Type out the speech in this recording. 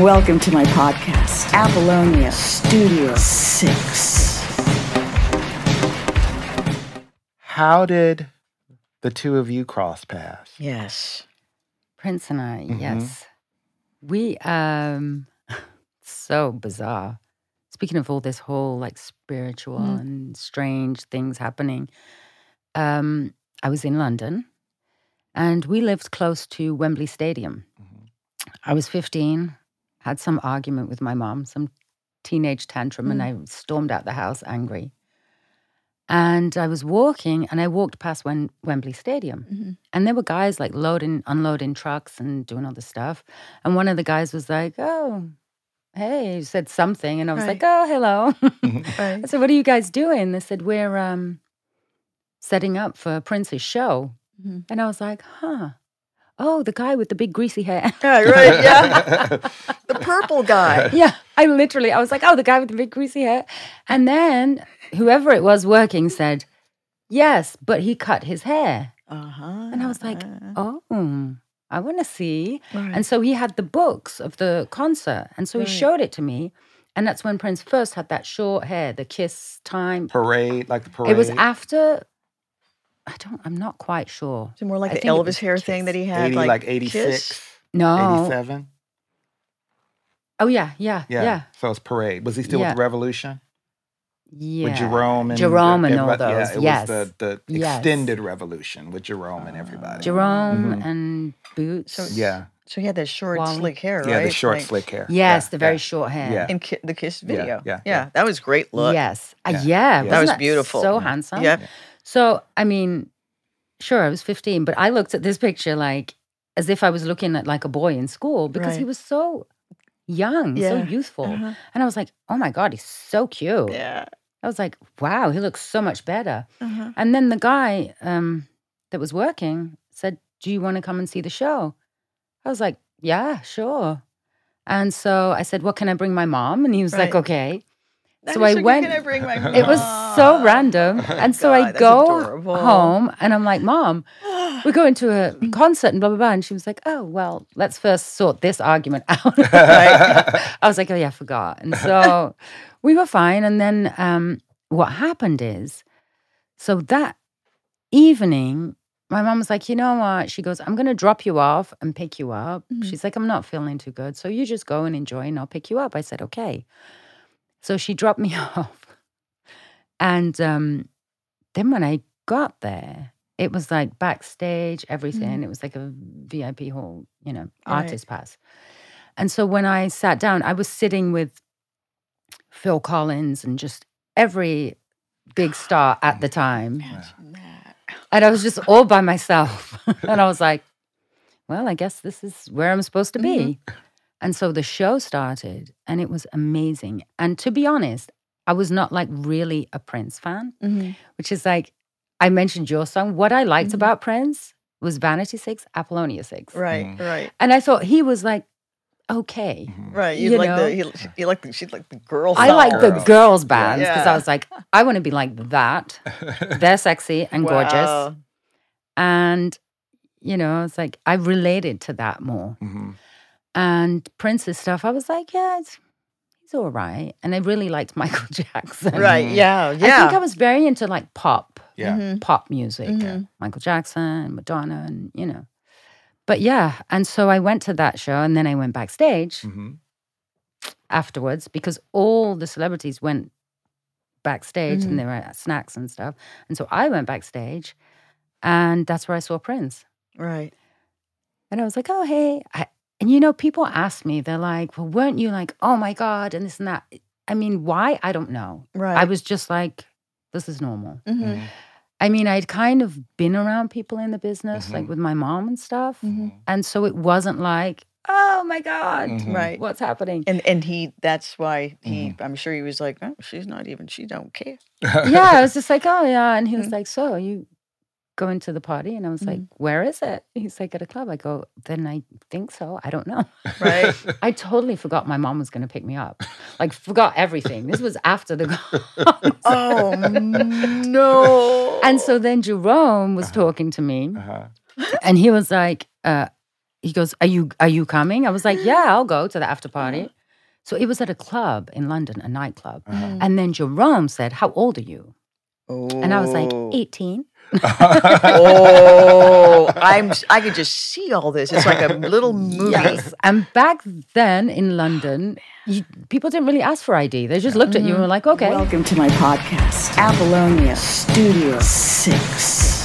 Welcome to my podcast, Apollonia Studio 6. How did the two of you cross paths? Yes. Prince and I, Mhm. yes. We um so bizarre. Speaking of all this whole like spiritual Mm. and strange things happening, um, I was in London and we lived close to Wembley Stadium. Mhm. I was 15, had some argument with my mom, some teenage tantrum, and I stormed out the house angry. And I was walking and I walked past Wem- Wembley Stadium. Mhm. And there were guys like loading, unloading trucks and doing all this stuff. And one of the guys was like, Oh, hey, he said something. And I was like, Oh, hello. I said, What are you guys doing? They said, We're um, setting up for a Prince's show. Mhm. And I was like, Huh. Oh, the guy with the big greasy hair. Yeah, right. Yeah. the purple guy. yeah, I literally, I was like, oh, the guy with the big greasy hair. And then whoever it was working said, yes, but he cut his hair. Uh huh. And I was like, oh, I want to see. right. And so he had the books of the concert. And so he showed it to me. And that's when Prince first had that short hair, the kiss time. Parade, like the parade. It was after, I don't, I'm not quite sure. so more like I the think it Elvis was hair thing that he had, 80, like, like, Kiss? 86, No. 87. Oh, yeah, yeah, Yeah. yeah. So it's parade. Was he still Yeah. with the Revolution? Yeah. With Jerome and Jerome and all everybody? those. Yeah, it yes. was the, the Yes. extended Revolution with Jerome and everybody. Jerome Mhm. and Boots. So- Yeah. So he had that short, Wally. slick hair, Yeah, the short, Like, slick hair. yes, Yeah, the very yeah. short hair. Yeah. In Ki- the Kiss Yeah, video. yeah, yeah. That was great look. Yes. Uh, Yeah. yeah. That wasn't beautiful. So Yeah. handsome. Yeah. So, I mean, sure, I was 15, but I looked at this picture like as if I was looking at like a boy in school because he was so young, so youthful. Uh-huh. And I was like, oh my God, he's so cute. Yeah. I was like, wow, he looks so much better. Uh-huh. And then the guy um, that was working said, Do you want to come and see the show? I was like, Yeah, sure. And so I said, Well, can I bring my mom? And he was like, Okay. That So I went- Can I bring my It was so random. And so I God, that's go adorable. home and I'm like, Mom, we're going to a concert and blah, blah, blah. And she was like, Oh, well, let's first sort this argument out. I was like, Oh, yeah, I forgot. And so we were fine. And then um, what happened is, so that evening, my mom was like, You know what? She goes, I'm going to drop you off and pick you up. Mhm. She's like, I'm not feeling too good. So you just go and enjoy and I'll pick you up. I said, Okay. So she dropped me off. And um, then when I got there, it was like backstage, everything. It was like a VIP hall, you know, Right. artist pass. And so when I sat down, I was sitting with Phil Collins and just every big star at the time. Imagine that. And I was just all by myself. and I was like, well, I guess this is where I'm supposed to be. And so the show started and it was amazing. And to be honest, I was not like really a Prince fan, Mhm. which is like, I mentioned your song. What I liked Mhm. about Prince was Vanity Six, Apollonia Six. Right, Mm. right, And I thought he was like, okay. Mhm. right. You, You like know? the you, you like the she's like the girl. I like the Girls. girls' bands because Yeah. I was like, I want to be like that. They're sexy and gorgeous. And, you know, it's like I related to that more. Mhm. And Prince's stuff, I was like, yeah, it's, he's all right. And I really liked Michael Jackson. Right. Mhm. Yeah. I think I was very into like pop, Yeah. Mhm. pop music, Mhm. Michael Jackson, Madonna, and, you know. But yeah. And so I went to that show and then I went backstage Mhm. afterwards because all the celebrities went backstage and there were snacks and stuff. And so I went backstage and that's where I saw Prince. Right. And I was like, oh, hey. I, and you know, people ask me, they're like, well, weren't you like, oh my God, and this and that? I mean, why? I don't know. Right. I was just like, this is normal. Mhm. Mhm. I mean, I'd kind of been around people in the business, like Mhm. with my mom and stuff. Mhm. And so it wasn't like, oh my God, Mhm. Right. what's happening? And and he that's why he Mm-hmm. I'm sure he was like, oh, she's not even she don't care. yeah, I was just like, oh yeah. And he was Mhm. like, so you going to the party? And I was like, where is it? He's like, at a club. I go, then I think so. I don't know. Right. I totally forgot my mom was going to pick me up. Like, forgot everything. This was after the. oh no. and so then Jerome was talking to me, Uh-huh. and he was like, uh, he goes, "Are you are you coming?" I was like, "Yeah, I'll go to the after party." So it was at a club in London, a nightclub. And then Jerome said, "How old are you?" And I was like, Oh. 18. Oh, I'm. I could just see all this. It's like a little movie. Yes. And back then in London, you, people didn't really ask for ID. They just looked at you and were like, okay. Welcome to my podcast, Apollonia Studio 6.